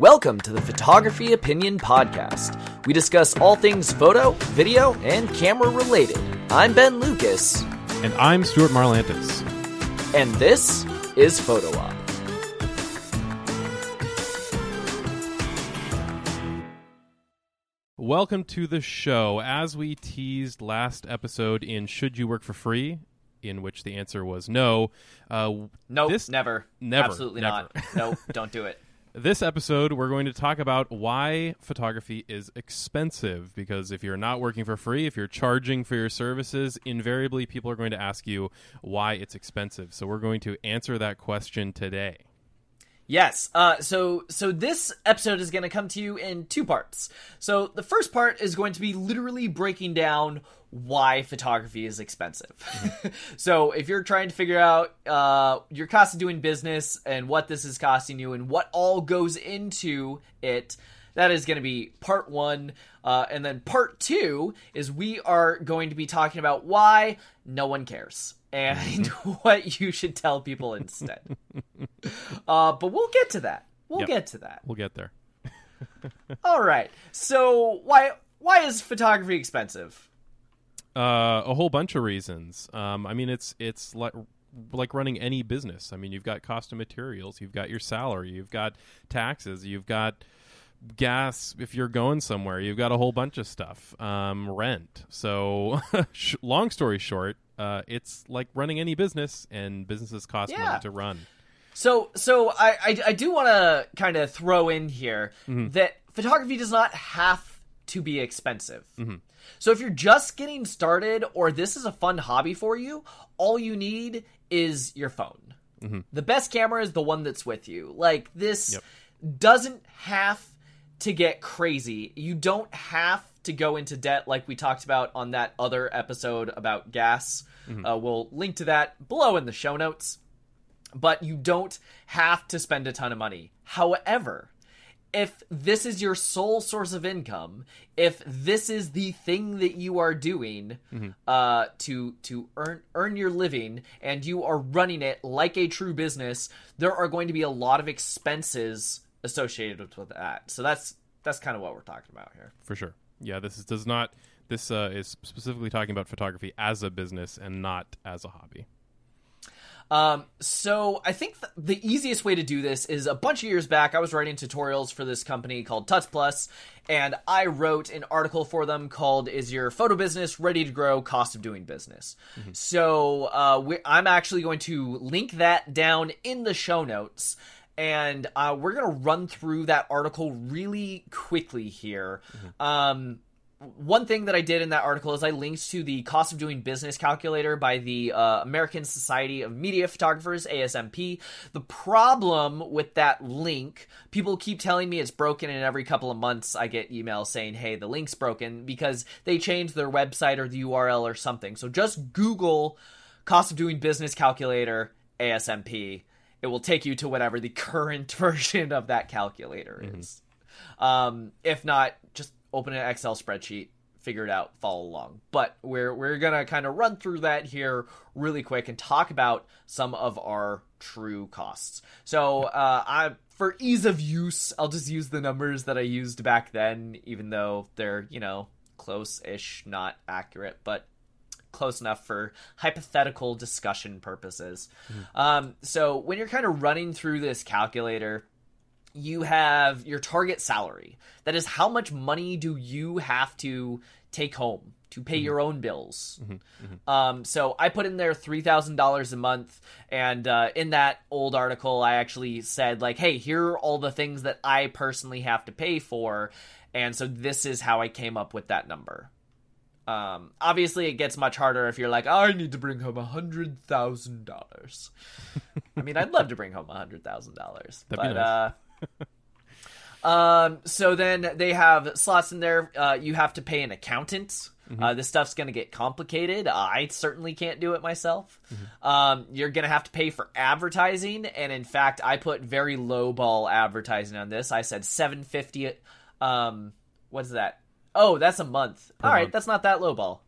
Welcome to the Photography Opinion Podcast. We discuss all things photo, video, and camera related. I'm Ben Lucas, And I'm Stuart Marlantis. and this is Photo Op. Welcome to the show. As we teased last episode in Should You Work for Free, in which the answer was no, uh, Nope, This- never. never, Absolutely never. not. no, don't do it. this episode we're going to talk about why photography is expensive. Because if you're not working for free, if you're charging for your services, invariably people are going to ask you why it's expensive. So we're going to answer that question today. Yes. Uh, so so this episode is going to come to you in two parts. So the first part is going to be literally breaking down why photography is expensive. so if you're trying to figure out uh, your cost of doing business and what this is costing you and what all goes into it, that is going to be part one. Uh, and then part two is we are going to be talking about why no one cares and what you should tell people instead. Uh, but we'll get to that. We'll Yep. get to that. We'll get there. All right. So why why is photography expensive? Uh, a whole bunch of reasons. Um, I mean, it's it's like like running any business. I mean, you've got cost of materials, you've got your salary, you've got taxes, you've got gas if you're going somewhere, you've got a whole bunch of stuff. Um, rent. So, long story short, uh, it's like running any business, and businesses cost Yeah. money to run. So so I I, I do want to kind of throw in here that photography does not have to be expensive. Mm-hmm. So if you're just getting started or this is a fun hobby for you, all you need is your phone. Mm-hmm. The best camera is the one that's with you. Like this Yep. doesn't have to get crazy. You don't have to go into debt like we talked about on that other episode about gas. Mm-hmm. Uh, we'll link to that below in the show notes. But you don't have to spend a ton of money. However, if this is your sole source of income, if this is the thing that you are doing uh, to to earn earn your living, and you are running it like a true business, there are going to be a lot of expenses associated with that. So that's that's kind of what we're talking about here. for sure. Yeah, this is, does not. This uh, is specifically talking about photography as a business and not as a hobby. Um, so I think th- the easiest way to do this is a bunch of years back, I was writing tutorials for this company called Tuts Plus, and I wrote an article for them called "Is Your Photo Business Ready to Grow? Cost of Doing Business." So uh, we- I'm actually going to link that down in the show notes. And uh, we're gonna run through that article really quickly here. Um, one thing that I did in that article is I linked to the cost of doing business calculator by the uh, American Society of Media Photographers, ASMP. The problem with that link, people keep telling me it's broken, and every couple of months I get emails saying, hey, the link's broken because they changed their website or the URL or something. So just Google cost of doing business calculator, ASMP. It will take you to whatever the current version of that calculator is. Um, if not, just open an Excel spreadsheet, figure it out, follow along. But we're we're gonna kind of run through that here really quick and talk about some of our true costs. So uh, I for ease of use, I'll just use the numbers that I used back then, even though they're you know close-ish, not accurate, but close enough for hypothetical discussion purposes. Um, so when you're kind of running through this calculator, you have your target salary. That is how much money do you have to take home to pay your own bills. Um, so I put in there three thousand dollars a month, and uh, in that old article, I actually said like, "Hey, here are all the things that I personally have to pay for," and so this is how I came up with that number. Um, obviously, it gets much harder if you're like, I need to bring home a hundred thousand dollars. I mean, I'd love to bring home a hundred thousand dollars, but nice. uh, um, so then they have slots in there. Uh, you have to pay an accountant. Uh, this stuff's going to get complicated. I certainly can't do it myself. Um, you're going to have to pay for advertising, and in fact, I put very low ball advertising on this. I said seven fifty. Um, what's that? Oh, that's a month. All right, month. that's not that low ball.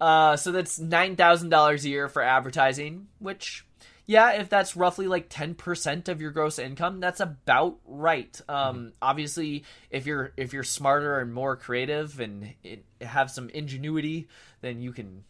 Uh, so that's nine thousand dollars a year for advertising, which yeah, if that's roughly like 10% of your gross income, that's about right. Um, Mm-hmm. obviously if you're if you're smarter and more creative and it, have some ingenuity, then you can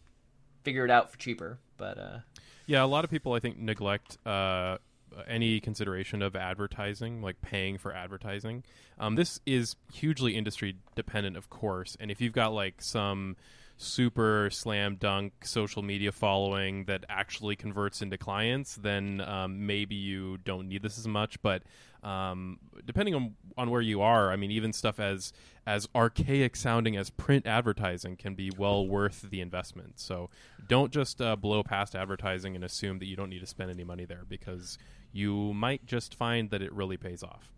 figure it out for cheaper. But uh Yeah, a lot of people I think neglect uh, any consideration of advertising, like paying for advertising. Um, this is hugely industry dependent, of course, and if you've got like some super slam dunk social media following that actually converts into clients, then um, maybe you don't need this as much. But um, depending on on where you are, I mean, even stuff as as archaic sounding as print advertising can be well worth the investment. So don't just uh, blow past advertising and assume that you don't need to spend any money there because you might just find that it really pays off.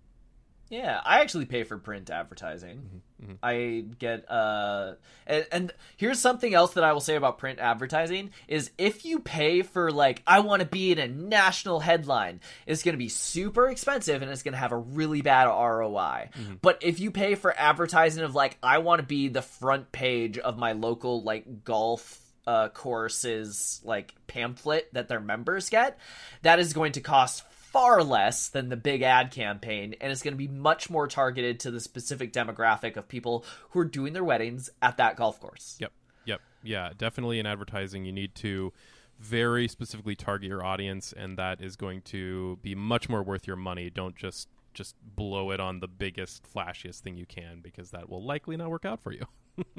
Yeah, I actually pay for print advertising. I get uh and, and here's something else that I will say about print advertising is if you pay for like I want to be in a national headline, it's going to be super expensive and it's going to have a really bad ROI. But if you pay for advertising of like I want to be the front page of my local like golf uh, courses like pamphlet that their members get, that is going to cost far less than the big ad campaign, and it's going to be much more targeted to the specific demographic of people who are doing their weddings at that golf course. Yep. Yep. Yeah, definitely in advertising you need to very specifically target your audience and that is going to be much more worth your money. Don't just just blow it on the biggest flashiest thing you can because that will likely not work out for you.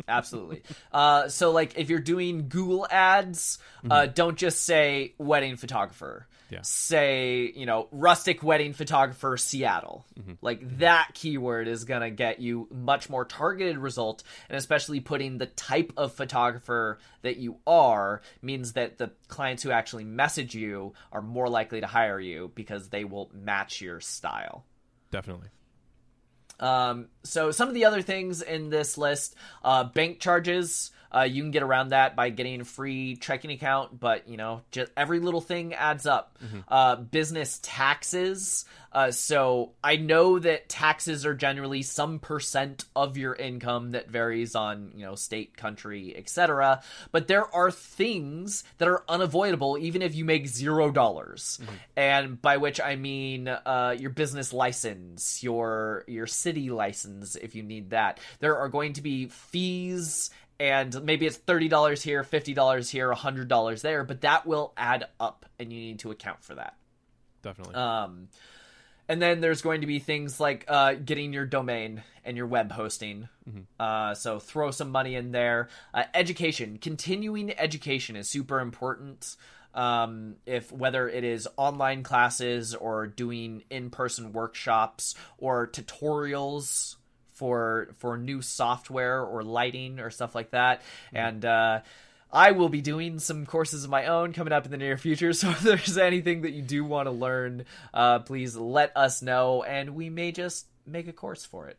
Absolutely. Uh, so, like, if you're doing Google ads, uh, don't just say wedding photographer. Yeah. Say, you know, rustic wedding photographer Seattle. Like, that keyword is going to get you much more targeted result. And especially putting the type of photographer that you are means that the clients who actually message you are more likely to hire you because they will match your style. Definitely. Um, so some of the other things in this list, uh, bank charges, uh, you can get around that by getting a free checking account, but you know, just every little thing adds up. Uh, business taxes. Uh, so I know that taxes are generally some percent of your income that varies on, you know, state, country, etc. But there are things that are unavoidable even if you make zero dollars. And by which I mean uh, your business license, your your city license if you need that. There are going to be fees and maybe it's $30 here, $50 here, $100 there, but that will add up and you need to account for that. Definitely. Um, and then there's going to be things like uh, getting your domain and your web hosting. Uh, so throw some money in there. Uh, education, continuing education is super important. Um, if whether it is online classes or doing in-person workshops or tutorials for for new software or lighting or stuff like that, and uh, I will be doing some courses of my own coming up in the near future. So if there's anything that you do want to learn, uh, please let us know, and we may just make a course for it.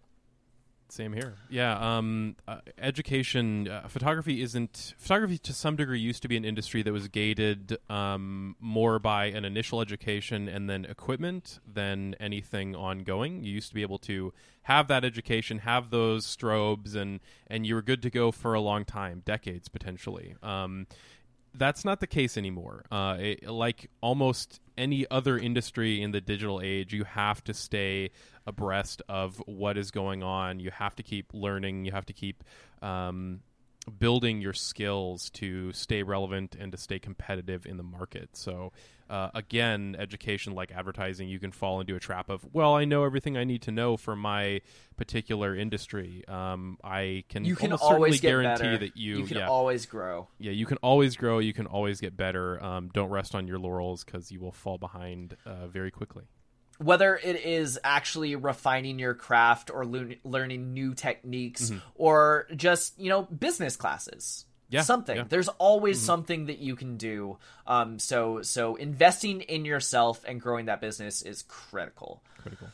Same here. Yeah. Um, uh, education, uh, photography isn't photography to some degree used to be an industry that was gated um, more by an initial education and then equipment than anything ongoing. You used to be able to have that education, have those strobes, and and you were good to go for a long time, decades potentially. Um, that's not the case anymore. Uh, it, like almost any other industry in the digital age, you have to stay abreast of what is going on. You have to keep learning. You have to keep um, building your skills to stay relevant and to stay competitive in the market. So, uh, again, education like advertising, you can fall into a trap of, well, I know everything I need to know for my particular industry. Um, I can You can always guarantee better. that you, you can yeah, always grow. yeah, you can always grow. You can always get better. Um, don't rest on your laurels because you will fall behind uh, very quickly. Whether it is actually refining your craft or learning new techniques or just you know business classes. Yeah, something. yeah. there's always something that you can do. Um so so investing in yourself and growing that business is critical. Critical.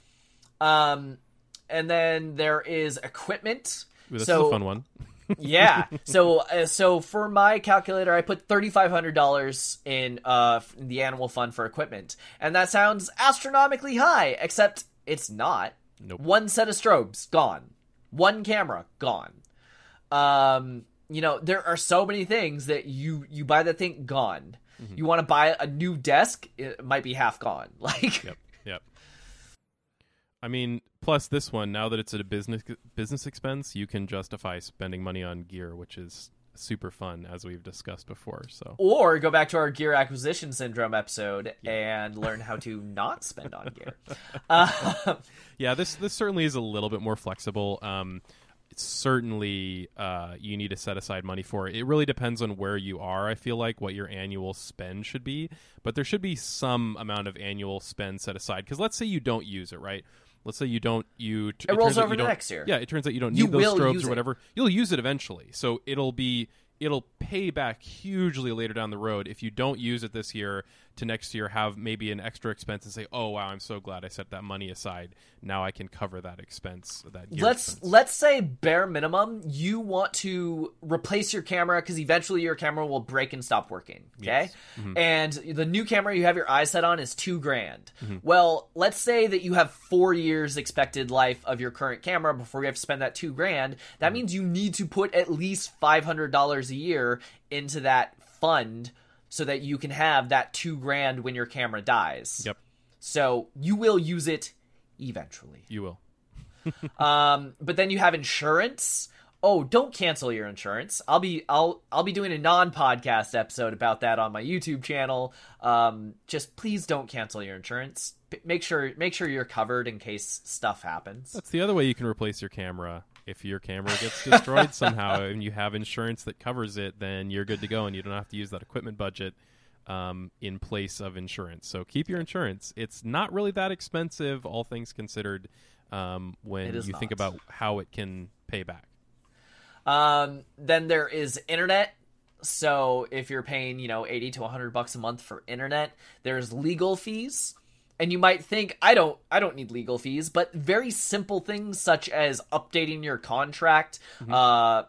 um and then there is equipment. Ooh, this so is a fun one. Yeah. So uh, so for my calculator, I put thirty five hundred dollars in uh the animal fund for equipment, and that sounds astronomically high. Except it's not. Nope. One set of strobes gone. One camera gone. Um, you know there are so many things that you you buy that thing gone. You want to buy a new desk, it might be half gone. Like, Yep. I mean, plus this one, now that it's at a business business expense, you can justify spending money on gear, which is super fun, as we've discussed before. So or go back to our gear acquisition syndrome episode and learn how to not spend on gear. Uh, yeah, this this certainly is a little bit more flexible. Um, it's certainly uh, you need to set aside money for it. It really depends on where you are. I feel like what your annual spend should be, but there should be some amount of annual spend set aside. Because let's say you don't use it, right? Let's say you don't you. T- It rolls out over to next year. Yeah, it turns out you don't You need those strobes or it. whatever. You'll use it eventually, so it'll be it'll pay back hugely later down the road if you don't use it this year to next year have maybe an extra expense and say oh wow i'm so glad i set that money aside now i can cover that expense that let's expense. let's say bare minimum you want to replace your camera because eventually your camera will break and stop working okay Yes. Mm-hmm. and the new camera you have your eyes set on is two grand Mm-hmm. well let's say that you have four years expected life of your current camera before you have to spend that two grand that Mm-hmm. means you need to put at least $500 a year into that fund so that you can have that two grand when your camera dies yep so you will use it eventually you will um, but then you have insurance. Oh, don't cancel your insurance. I'll be I'll I'll be doing a non-podcast episode about that on my YouTube channel. Um, just please don't cancel your insurance. P- make sure make sure you're covered in case stuff happens. that's the other way you can replace your camera if your camera gets destroyed somehow and you have insurance that covers it then you're good to go and you don't have to use that equipment budget um, in place of insurance so keep your insurance it's not really that expensive all things considered um, when you think about how it can pay back Um, then there is internet. So if you're paying, you know, 80 to 100 bucks a month for internet, there's legal fees. And you might think I don't I don't need legal fees, but very simple things such as updating your contract, uh if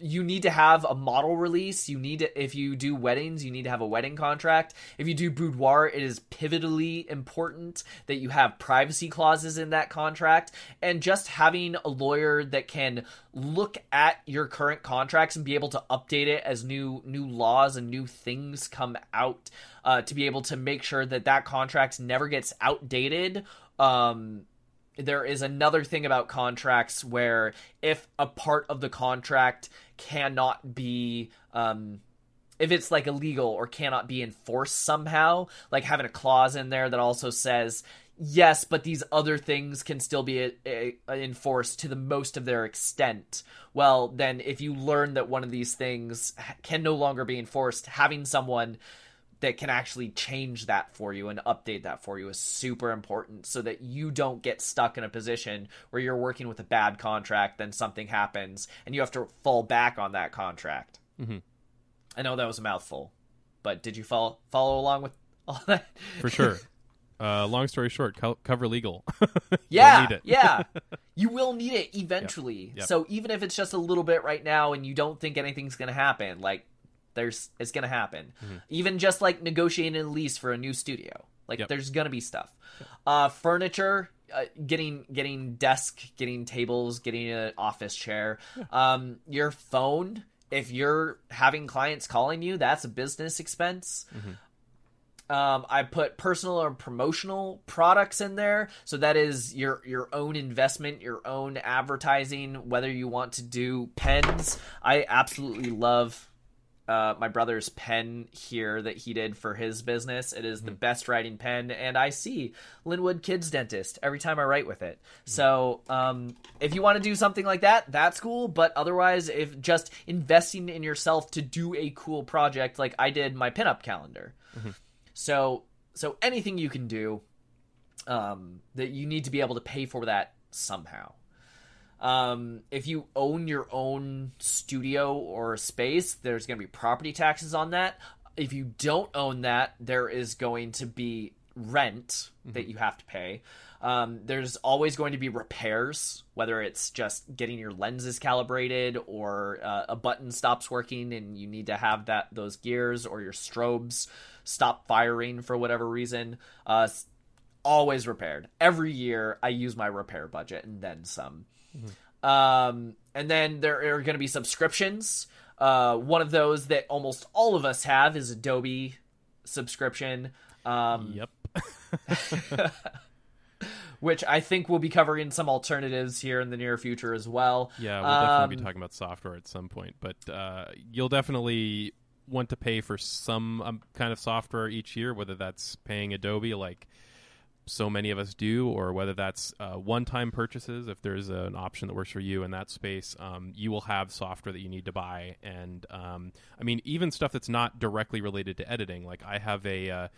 you need to have a model release. You need to, if you do weddings, you need to have a wedding contract. If you do boudoir, it is pivotally important that you have privacy clauses in that contract. And just having a lawyer that can look at your current contracts and be able to update it as new new laws and new things come out, uh, to be able to make sure that that contract never gets outdated. Um, there is another thing about contracts where if a part of the contract cannot be um if it's like illegal or cannot be enforced somehow like having a clause in there that also says yes but these other things can still be uh, uh, enforced to the most of their extent. Well then if you learn that one of these things can no longer be enforced having someone that can actually change that for you and update that for you is super important so that you don't get stuck in a position where you're working with a bad contract then something happens and you have to fall back on that contract. Mhm. i know that was a mouthful but did you follow follow along with all that? For sure. Uh, long story short co- cover legal. Yeah yeah. You will need it eventually. Yep. so even if it's just a little bit right now and you don't think anything's gonna happen like there's it's gonna happen. Mm-hmm. even just like negotiating a lease for a new studio. Like Yep. there's gonna be stuff. Uh furniture uh, getting getting desk getting tables getting an office chair. Um your phone if you're having clients calling you that's a business expense. Um, I put personal or promotional products in there, so that is your your own investment, your own advertising. Whether you want to do pens, I absolutely love uh, my brother's pen here that he did for his business. It is the best writing pen, and I see Lynnwood Kids Dentist every time I write with it. So, um, if you want to do something like that, that's cool. But otherwise, if just investing in yourself to do a cool project, like I did my pinup calendar. So, so anything you can do, um, that you need to be able to pay for that somehow. Um, if you own your own studio or space, there's going to be property taxes on that. If you don't own that, there is going to be rent that you have to pay. Um, there's always going to be repairs, whether it's just getting your lenses calibrated or uh, a button stops working and you need to have that those gears or your strobes stop firing for whatever reason. Uh, always repaired. Every year, I use my repair budget and then some. Um, and then there are going to be subscriptions. Uh, one of those that almost all of us have is Adobe subscription. Um, Yep. which I think we'll be covering some alternatives here in the near future as well. Yeah, we'll definitely be Um, talking about software at some point, but uh, you'll definitely want to pay for some um, kind of software each year, whether that's paying Adobe like so many of us do, or whether that's uh, one-time purchases. If there's an option that works for you in that space, um, you will have software that you need to buy. And um, I mean, even stuff that's not directly related to editing. Like I have a uh,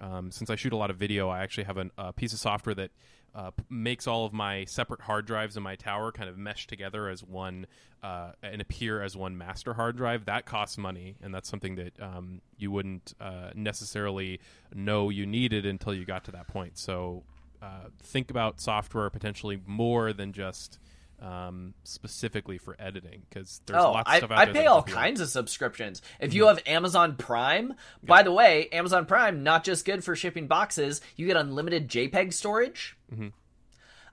um, since I shoot a lot of video, I actually have an- a piece of software that uh, p- makes all of my separate hard drives in my tower kind of mesh together as one uh, and appear as one master hard drive. That costs money, and that's something that um, you wouldn't uh, necessarily know you needed until you got to that point. So uh, think about software potentially more than just um, specifically for editing because there's Oh, lots of I, stuff out I there I pay all kinds of subscriptions. If you have Amazon Prime, by the way, Amazon Prime not just good for shipping boxes. You get unlimited JPEG storage.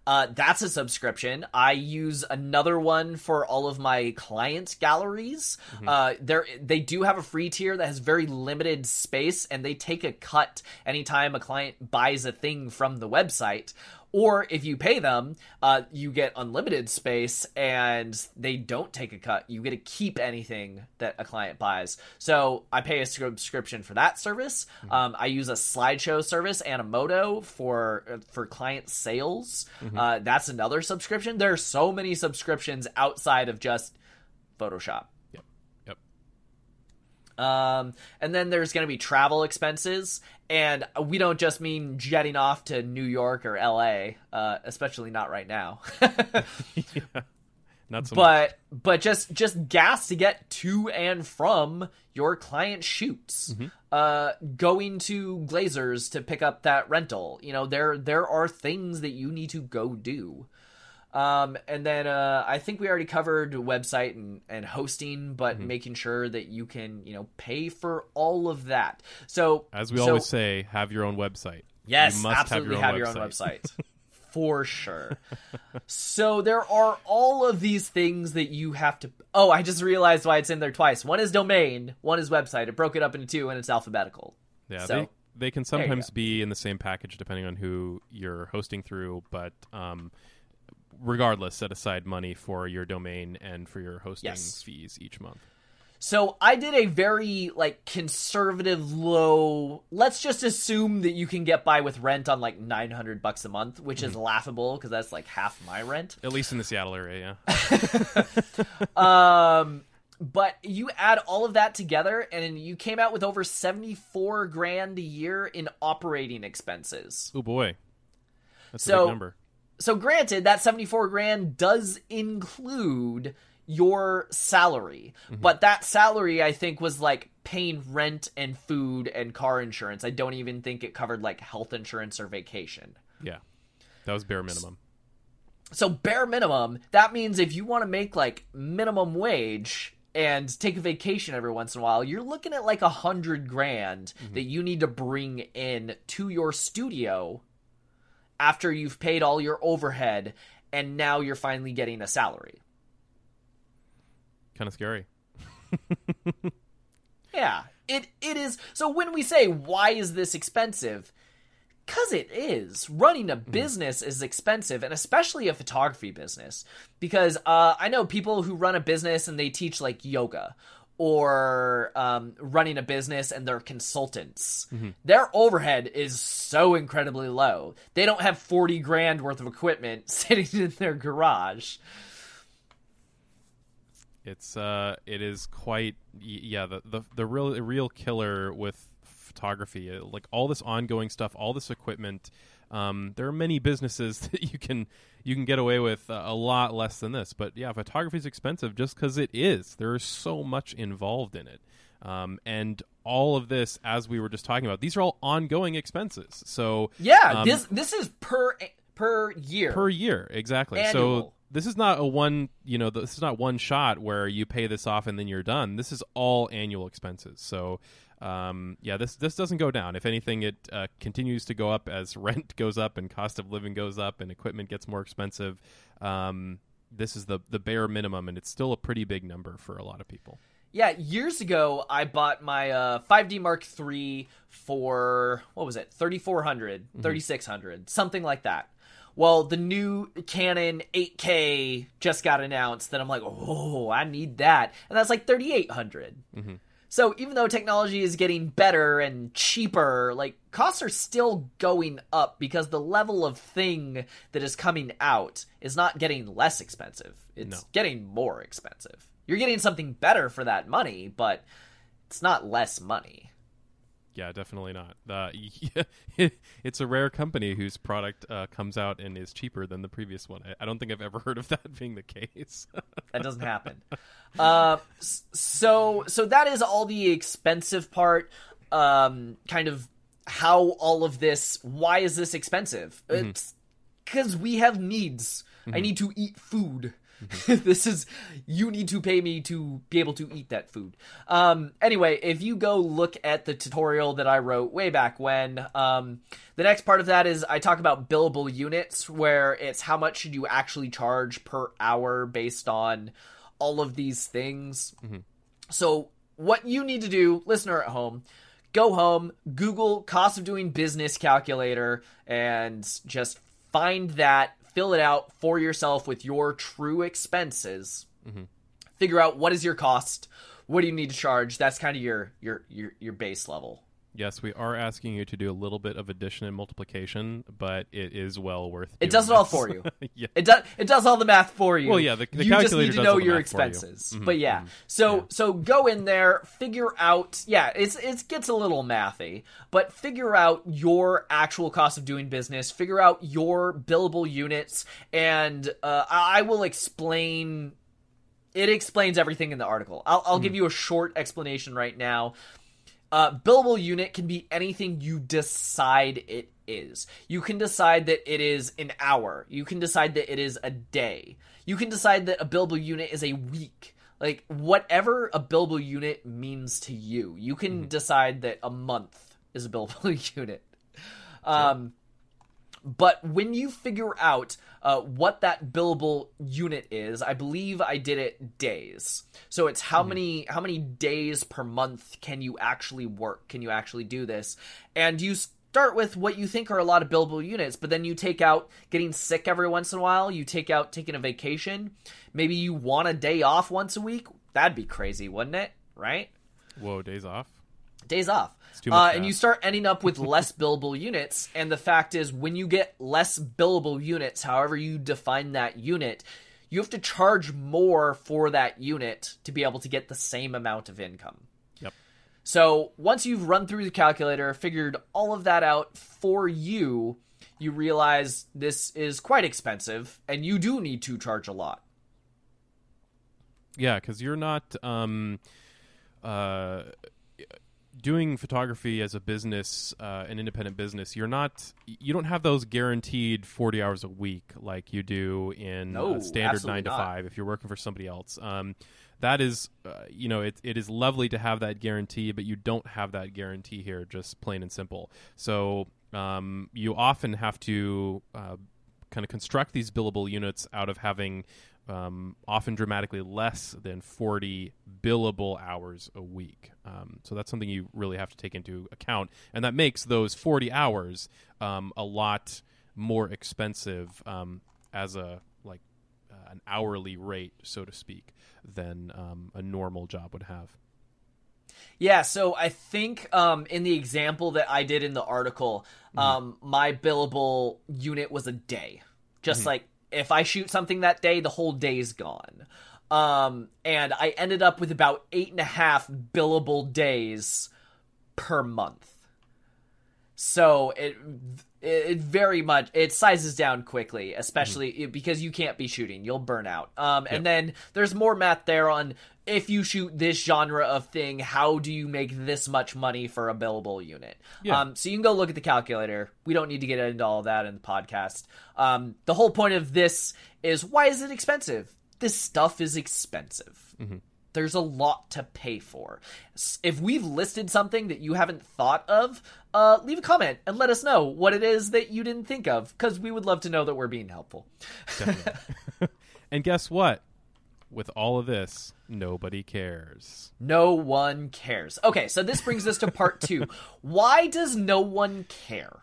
Uh, that's a subscription. I use another one for all of my client galleries. Uh, there, they do have a free tier that has very limited space, and they take a cut anytime a client buys a thing from the website. Or if you pay them, uh, you get unlimited space, and they don't take a cut. You get to keep anything that a client buys. So I pay a subscription for that service. Um, I use a slideshow service, Animoto, for uh, for client sales. Uh, that's another subscription. There are so many subscriptions outside of just Photoshop. Um, and then there's going to be travel expenses, and we don't just mean jetting off to New York or L.A., uh, especially not right now. Not so much. but but just just gas to get to and from your client shoots Mm-hmm. uh going to Glazer's to pick up that rental you know there there are things that you need to go do um and then uh i think we already covered website and and hosting but Mm-hmm. making sure that you can you know pay for all of that so As we so- always say, have your own website. Yes, you must absolutely have your own website. For sure. so there are all of these things that you have to Oh, I just realized why it's in there twice. One is domain, one is website. It broke it up into two and it's alphabetical. Yeah, So, they they can sometimes be in the same package depending on who you're hosting through, but um, regardless, set aside money for your domain and for your hosting Yes. fees each month. So I did a very like conservative low. Let's just assume that you can get by with rent on like 900 bucks a month, which Mm-hmm. is laughable because that's like half my rent. At least in the Seattle area, yeah. Um, but you add all of that together, and you came out with over seventy-four grand a year in operating expenses. oh boy, that's a big number. So, granted, that seventy-four grand does include your salary, mm-hmm. but that salary, I think, was like paying rent and food and car insurance. I don't even think it covered like health insurance or vacation. Yeah, that was bare minimum. So bare minimum, that means if you want to make like minimum wage and take a vacation every once in a while, you're looking at like a hundred grand mm-hmm. that you need to bring in to your studio after you've paid all your overhead and now you're finally getting a salary. Kind of scary. Yeah. It it is so when we say why is this expensive? Cuz it is. Running a business is expensive and especially a photography business because uh I know people who run a business and they teach like yoga or um, running a business and they're consultants. Their overhead is so incredibly low. They don't have 40 grand worth of equipment sitting in their garage. It's uh, it is quite yeah. The the the real the real killer with photography, like all this ongoing stuff, all this equipment. Um, there are many businesses that you can you can get away with uh, a lot less than this, but yeah, photography is expensive just because it is. There is so much involved in it, um, and all of this, as we were just talking about, these are all ongoing expenses. So Yeah, um, this this is per per year. per year exactly so this is not a one you know this is not one shot where you pay this off and then you're done this is all annual expenses so um, yeah this this doesn't go down if anything it uh, continues to go up as rent goes up and cost of living goes up and equipment gets more expensive um, this is the the bare minimum and it's still a pretty big number for a lot of people Yeah, years ago, I bought my uh, 5D Mark III for, what was it, 3400 Mm-hmm. 3600 something like that. Well, the new Canon 8K just got announced, that I'm like, oh, I need that. And that's like 3800 So even though technology is getting better and cheaper, like costs are still going up because the level of thing that is coming out is not getting less expensive. It's No. getting more expensive. You're getting something better for that money, but it's not less money. Yeah, definitely not. Uh, it's a rare company whose product uh, comes out and is cheaper than the previous one. I, I don't think I've ever heard of that being the case. That doesn't happen. uh, so so that is all the expensive part. Um, kind of how all of this. Why is this expensive? It's because we have needs. I need to eat food. this is you need to pay me to be able to eat that food. Um, anyway, if you go look at the tutorial that I wrote way back when, um, the next part of that is I talk about billable units, where it's how much should you actually charge per hour based on all of these things. So, what you need to do, listener at home, go home, Google cost of doing business calculator, and just find that, fill it out for yourself with your true expenses. Mm-hmm. Figure out what is your cost, what do you need to charge. That's kind of your your your your base level. Yes, we are asking you to do a little bit of addition and multiplication, but it is well worth. It does it all this. for you. yeah. It does. It does all the math for you. Well, yeah, the- the you just need to know your for you. expenses. Mhm, But yeah, so so go in there, figure out. Yeah, it's it gets a little mathy, but figure out your actual cost of doing business. Figure out your billable units, and uh, I I will explain. It explains everything in the article. I'll, I'll give you a short explanation right now. Uh, billable unit can be anything you decide it is. You can decide that it is an hour. You can decide that it is a day. You can decide that a billable unit is a week. Like whatever a billable unit means to you, you can decide that a month is a billable unit. Um, but when you figure out uh, what that billable unit is, I believe I did it days. So it's how many how many days per month can you actually work? Can you actually do this? And you start with what you think are a lot of billable units, but then you take out getting sick every once in a while. You take out taking a vacation. Maybe you want a day off once a week. That'd be crazy, wouldn't it? Right? Whoa, days off. days off. Uh, and you start ending up with less billable units. And the fact is, when you get less billable units, however you define that unit, you have to charge more for that unit to be able to get the same amount of income. Yep. So once you've run through the calculator, figured all of that out for you, you realize this is quite expensive and you do need to charge a lot. Yeah, because you're not um, uh, doing photography as a business, uh, an independent business. You're not. You don't have those guaranteed forty hours a week like you do in No, a standard nine to not. five if you're working for somebody else. Um, that is, uh, you know, it, it is lovely to have that guarantee, but you don't have that guarantee here, just plain and simple. So um, you often have to uh, kind of construct these billable units out of having um, often dramatically less than 40 billable hours a week. Um, so that's something you really have to take into account. And that makes those 40 hours um, a lot more expensive um, as a like uh, an hourly rate, so to speak, than um, a normal job would have. Yeah, so I think um, in the example that I did in the article, um, my billable unit was a day. Just like if I shoot something that day, the whole day's gone. Um, and I ended up with about eight and a half billable days per month. So it it very much it sizes down quickly, especially because you can't be shooting, you'll burn out. Um, and then there's more math there on if you shoot this genre of thing, how do you make this much money for a billable unit? Yeah. Um, so you can go look at the calculator. We don't need to get into all that in the podcast. Um, the whole point of this is why is it expensive? This stuff is expensive. There's a lot to pay for. If we've listed something that you haven't thought of, uh, leave a comment and let us know what it is that you didn't think of, because we would love to know that we're being helpful. And guess what? with all of this, nobody cares. No one cares. Okay, so this brings us to part two. Why does no one care?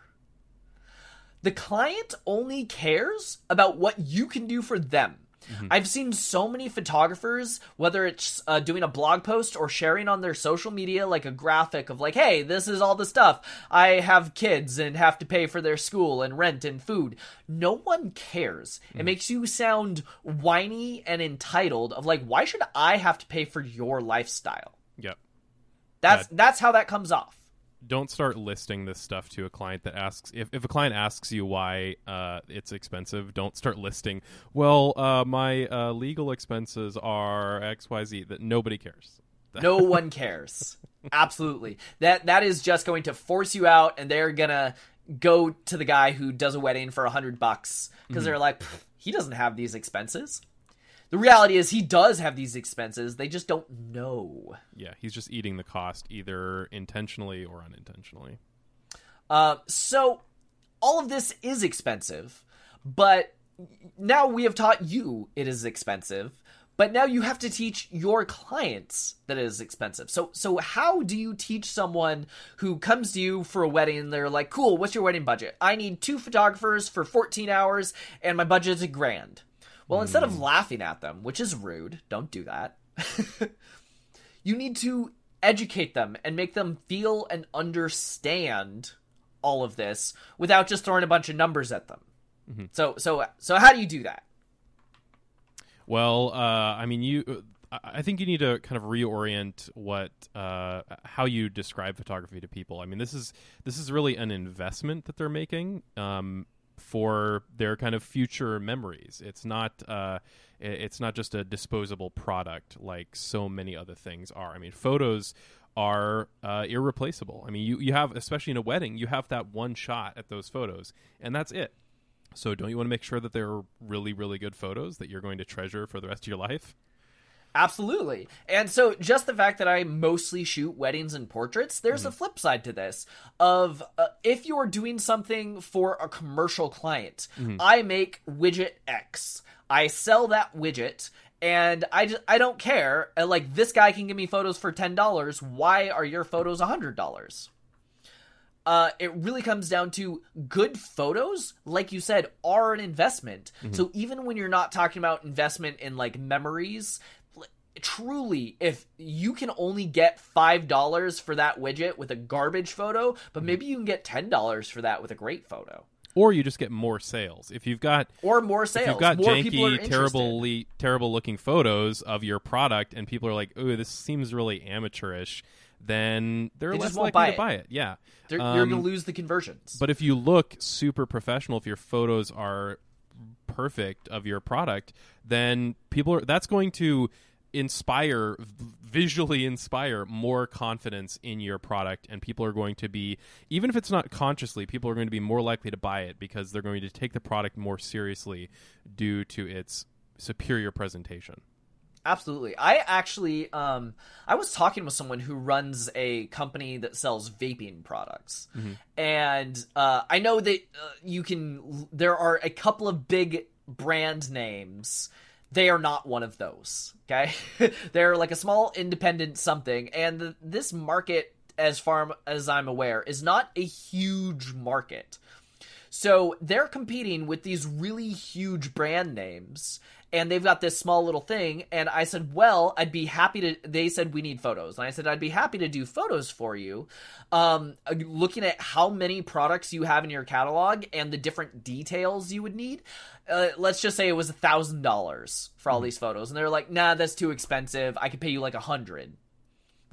The client only cares about what you can do for them. Mm-hmm. I've seen so many photographers, whether it's uh, doing a blog post or sharing on their social media, like a graphic of like, "Hey, this is all the stuff. I have kids and have to pay for their school and rent and food." No one cares. Mm-hmm. It makes you sound whiny and entitled. Of like, why should I have to pay for your lifestyle? Yep. That's that, that's how that comes off don't start listing this stuff to a client that asks if, if a client asks you why uh, it's expensive don't start listing well uh, my uh, legal expenses are xyz that nobody cares. No one cares. Absolutely. That that is just going to force you out and they're gonna go to the guy who does a wedding for a hundred bucks because mm-hmm. they're like he doesn't have these expenses the reality is he does have these expenses. They just don't know. Yeah, he's just eating the cost either intentionally or unintentionally. Uh, so all of this is expensive, but now we have taught you it is expensive. But now you have to teach your clients that it is expensive. So so how do you teach someone who comes to you for a wedding and they're like, "Cool, what's your wedding budget? I need two photographers for 14 hours and my budget is a grand." Well, mm. instead of hmm. laughing at them, which is rude, don't do that. you need to educate them and make them feel and understand all of this without just throwing a bunch of numbers at them. Mm-hmm. So, so, so, how do you do that? Well, uh, I mean, you. I think you need to kind of reorient what uh, how you describe photography to people. I mean, this is this is really an investment that they're making. Um, for their kind of future memories. It's not uh, it's not just a disposable product like so many other things are. I mean, photos are uh, irreplaceable. I mean, you you have especially in a wedding, you have that one shot at those photos, and that's it. So, don't you want to make sure that they're really really good photos that you're going to treasure for the rest of your life? Absolutely. And so just the fact that I mostly shoot weddings and portraits, there's mm-hmm. a flip side to this of uh, if you're doing something for a commercial client, mm-hmm. I make widget X. I sell that widget and I just I don't care. Like this guy can give me photos for $10. Why are your photos $100? Uh, it really comes down to good photos, like you said, are an investment. Mm-hmm. So even when you're not talking about investment in like memories, truly if you can only get five dollars for that widget with a garbage photo but mm-hmm. maybe you can get ten dollars for that with a great photo. Or you just get more sales. If you've got or more sales If you've got more janky terribly terrible looking photos of your product and people are like oh this seems really amateurish then they're they less likely buy to buy it. Yeah. Um, you're gonna lose the conversions. but if you look super professional if your photos are perfect of your product then people are that's going to inspire visually inspire more confidence in your product and people are going to be even if it's not consciously people are going to be more likely to buy it because they're going to take the product more seriously due to its superior presentation. Absolutely. I actually um i was talking with someone who runs a company that sells vaping products. Mm-hmm. and uh i know that uh, you can there are a couple of big brand names they are not one of those. Okay, they're like a small independent something, and the, this market, as far as I'm aware, is not a huge market. So they're competing with these really huge brand names, and they've got this small little thing. And I said, Well, I'd be happy to. They said, We need photos. And I said, I'd be happy to do photos for you. Um, looking at how many products you have in your catalog and the different details you would need. Uh, let's just say it was a thousand dollars for all mm-hmm. these photos. And they're like, Nah, that's too expensive. I could pay you like a hundred.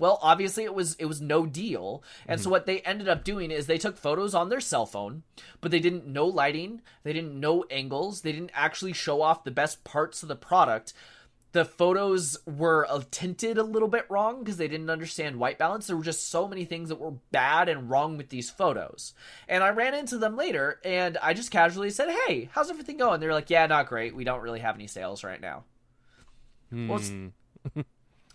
Well, obviously it was it was no deal. And mm-hmm. so what they ended up doing is they took photos on their cell phone, but they didn't know lighting, they didn't know angles, they didn't actually show off the best parts of the product. The photos were uh, tinted a little bit wrong because they didn't understand white balance. There were just so many things that were bad and wrong with these photos. And I ran into them later and I just casually said, Hey, how's everything going? They're like, Yeah, not great. We don't really have any sales right now. Hmm. Well,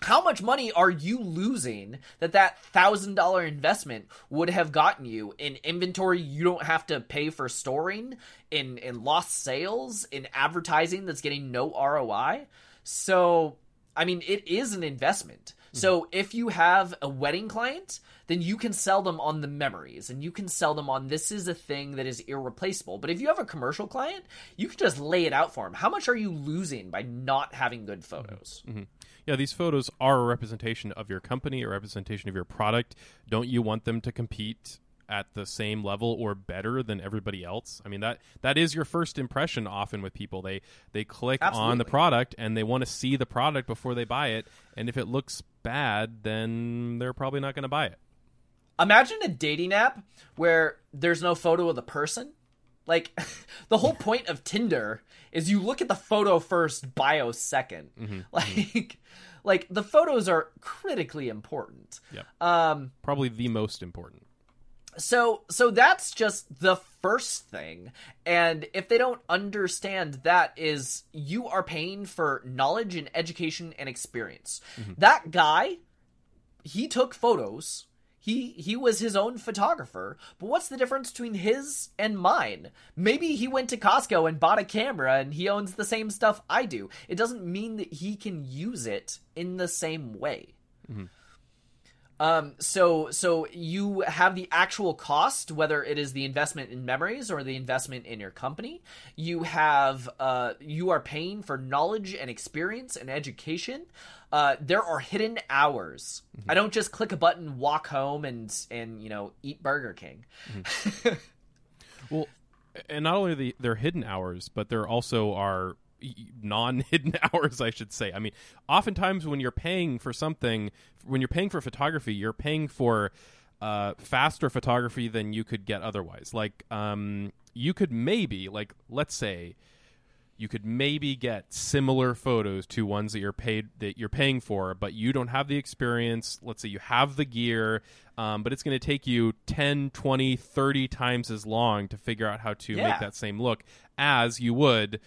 how much money are you losing that that thousand dollar investment would have gotten you in inventory you don't have to pay for storing in in lost sales in advertising that's getting no roi So, I mean, it is an investment. Mm-hmm. So, if you have a wedding client, then you can sell them on the memories and you can sell them on this is a thing that is irreplaceable. But if you have a commercial client, you can just lay it out for them. How much are you losing by not having good mm-hmm. photos? Mm-hmm. Yeah, these photos are a representation of your company, a representation of your product. Don't you want them to compete at the same level or better than everybody else? I mean that that is your first impression often with people. They they click on the product and they want to see the product before they buy it, and if it looks bad, then they're probably not going to buy it. Imagine a dating app where there's no photo of the person. Like the whole point of Tinder is you look at the photo first, bio 2nd Like like the photos are critically important. Yep. Um Probably the most important. So so that's just the first thing. And if they don't understand that is you are paying for knowledge and education and experience. Mm-hmm. That guy he took photos. He he was his own photographer. But what's the difference between his and mine? Maybe he went to costco and bought a camera and he owns the same stuff i do. It doesn't mean that he can use it in the same way mm-hmm. Um, so so you have the actual cost, whether it is the investment in memories or the investment in your company. You have uh, you are paying for knowledge and experience and education. Uh, there are hidden hours. I don't just click a button, walk home, and and you know eat Burger King. Well, and not only are the they're hidden hours, but there also are e- non-hidden hours, I should say. I mean, oftentimes when you're paying for something, when you're paying for photography, you're paying for uh, faster photography than you could get otherwise. Like, um, you could maybe, like, let's say, you could maybe get similar photos to ones that you're paid that you're paying for but you don't have the experience let's say you have the gear um, but it's going to take you 10 20 30 times as long to figure out how to Yeah. make that same look as you would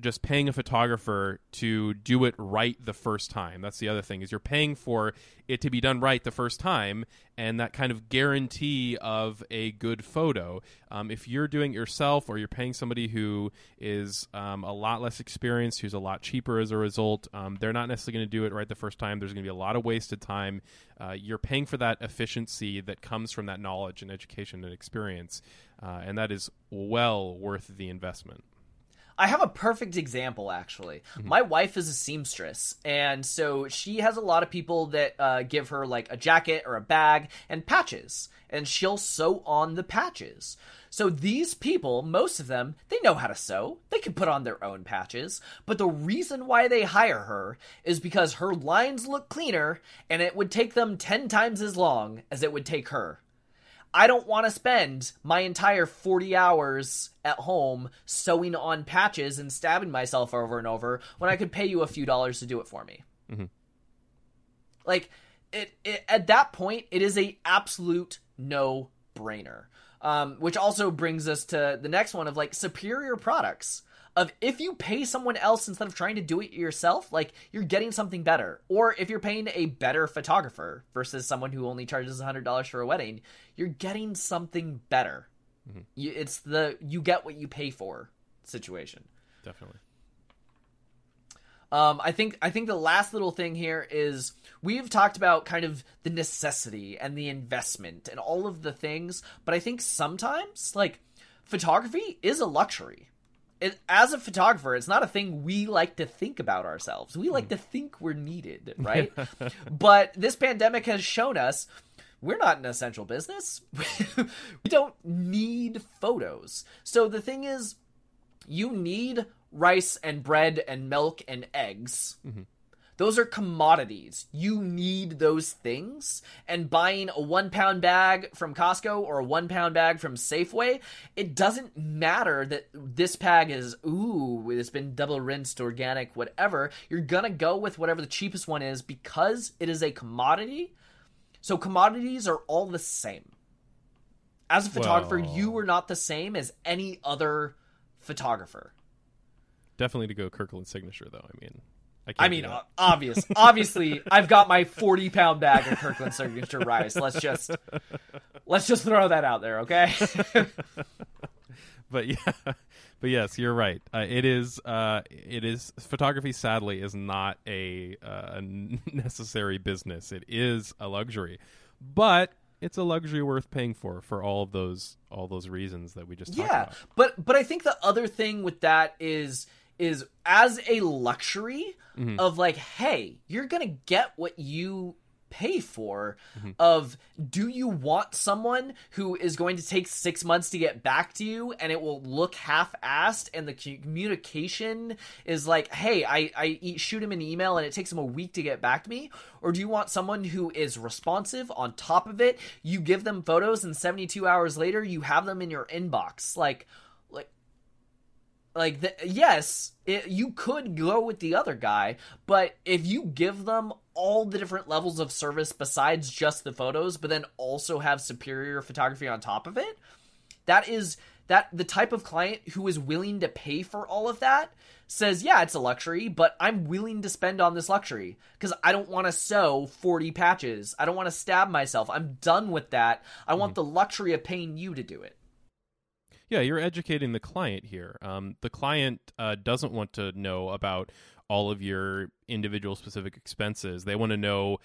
just paying a photographer to do it right the first time. That's the other thing is you're paying for it to be done right the first time and that kind of guarantee of a good photo. Um, if you're doing it yourself or you're paying somebody who is um, a lot less experienced who's a lot cheaper as a result um, they're not necessarily going to do it right the first time. There's going to be a lot of wasted time. Uh, you're paying for that efficiency that comes from that knowledge and education and experience uh, and that is well worth the investment I have a perfect example, actually. My wife is a seamstress, and so she has a lot of people that uh, give her like a jacket or a bag and patches, and she'll sew on the patches. So these people, most of them, they know how to sew. They can put on their own patches. But the reason why they hire her is because her lines look cleaner, and it would take them 10 times as long as it would take her. I don't want to spend my entire 40 hours at home sewing on patches and stabbing myself over and over when I could pay you a few dollars to do it for me. Like it, it at that point it is a absolute no brainer. Um, which also brings us to the next one of like superior products of if you pay someone else instead of trying to do it yourself, like you're getting something better. Or if you're paying a better photographer versus someone who only charges $100 for a wedding, you're getting something better. You, it's the you get what you pay for situation. definitely Um, I think I think the last little thing here is we've talked about kind of the necessity and the investment and all of the things, but I think sometimes like photography is a luxury. It, as a photographer, it's not a thing we like to think about ourselves. We like hmm. to think we're needed, right? but this pandemic has shown us we're not an essential business. we don't need photos. So the thing is, you need rice and bread and milk and eggs. Mm-hmm. Those are commodities. You need those things. And buying a one pound bag from Costco or a one pound bag from Safeway, it doesn't matter that this bag is, ooh, it's been double rinsed, organic, whatever. You're gonna go with whatever the cheapest one is because it is a commodity. So commodities are all the same. As a photographer, Well- you are not the same as any other photographer. definitely to go kirkland signature though i mean i, I mean, obvious. Obviously, I've got my forty pound bag of Kirkland signature rice. Let's just let's just throw that out there, okay? but yeah, but yes, you're right. Uh, it is. Uh, it is. Photography, sadly, is not a, uh, a necessary business. It is a luxury, but it's a luxury worth paying for for all of those all those reasons that we just talked yeah about. but but i think the other thing with that is is as a luxury Mm-hmm. of like hey you're gonna get what you pay for Mm-hmm. of do you want someone who is going to take six months to get back to you and it will look half-assed and the communication is like hey i, I shoot him an email and it takes him a week to get back to me or do you want someone who is responsive on top of it you give them photos and 72 hours later you have them in your inbox like like the, yes it, you could go with the other guy but if you give them all the different levels of service besides just the photos but then also have superior photography on top of it that is that the type of client who is willing to pay for all of that says yeah it's a luxury but i'm willing to spend on this luxury because i don't want to sew 40 patches. I don't want to stab myself. I'm done with that. I want mm-hmm. the luxury of paying you to do it Yeah, you're educating the client here. Um, the client uh, doesn't want to know about all of your individual specific expenses. They want to know.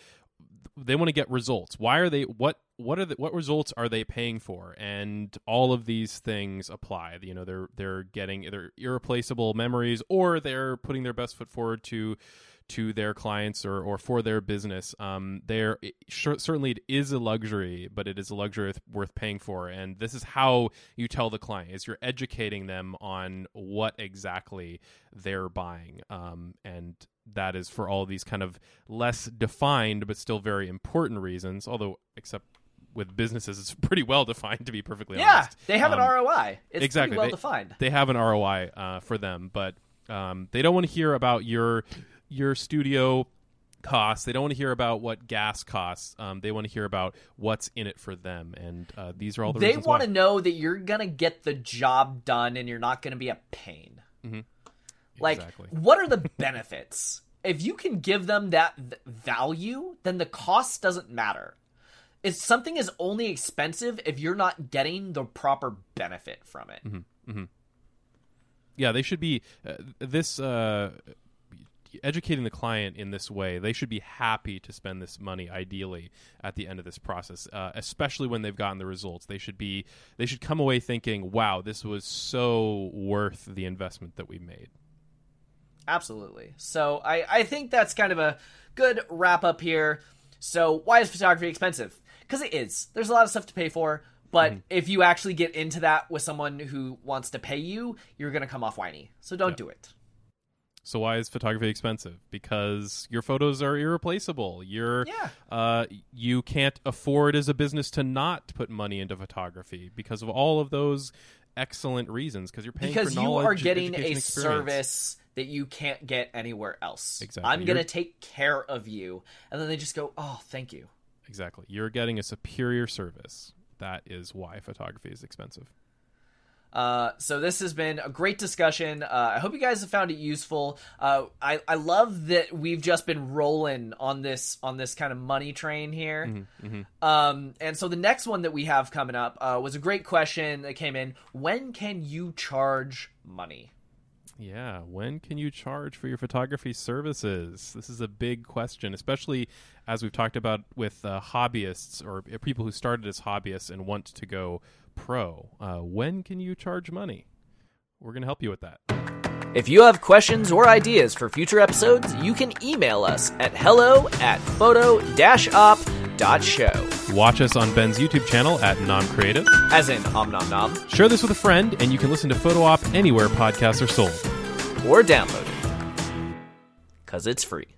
They want to get results. Why are they? What what are the, what results are they paying for? And all of these things apply. You know, they're they're getting either irreplaceable memories or they're putting their best foot forward to to their clients or, or for their business. Um, there sure, certainly it is a luxury, but it is a luxury worth- worth paying for. And this is how you tell the client: is you're educating them on what exactly they're buying, um, and that is for all these kind of less defined but still very important reasons. Although, except with businesses, it's pretty well defined to be perfectly yeah honest. Yeah, they have an Um, roi it's exactly. pretty well They- defined they have an ROI uh, for them, but um, they don't want to hear about your your studio costs. They don't want to hear about what gas costs. Um, they want to hear about what's in it for them, and uh, these are all the they want to know that you're gonna get the job done and you're not gonna be a pain like Exactly. what are the benefits if you can give them that th- value then the cost doesn't matter if something is only expensive if you're not getting the proper benefit from it Mm-hmm. yeah, they should be uh, this uh, educating the client in this way. They should be happy to spend this money, ideally, at the end of this process, uh, especially when they've gotten the results. They should be they should come away thinking, "Wow, this was so worth the investment that we made." Absolutely. So I, I think that's kind of a good wrap up here. So why is photography expensive? Because it is. There's a lot of stuff to pay for, but if you actually get into that with someone who wants to pay you, you're gonna come off whiny. So don't do it. So why is photography expensive? Because your photos are irreplaceable. You're Yeah. uh, you can't afford as a business to not put money into photography because of all of those excellent reasons. Because you're paying Because you are getting a experience. service that you can't get anywhere else. Exactly. I'm gonna take care of you, and then they just go, "Oh, thank you." Exactly. You're getting a superior service. That is why photography is expensive. Uh, so this has been a great discussion. Uh, I hope you guys have found it useful. Uh, I I love that we've just been rolling on this on this kind of money train here. Mm-hmm, Um, and so the next one that we have coming up uh, was a great question that came in. When can you charge money? Yeah, when can you charge for your photography services? This is a big question, especially as we've talked about with uh, hobbyists or people who started as hobbyists and want to go pro. Uh, when can you charge money? We're going to help you with that. If you have questions or ideas for future episodes, you can email us at hello at photo-op.show. Watch us on Ben's YouTube channel at Nom Creative. As in om nom nom, Share this with a friend, and you can listen to Photo Op anywhere podcasts are sold. or download it. Cause it's free.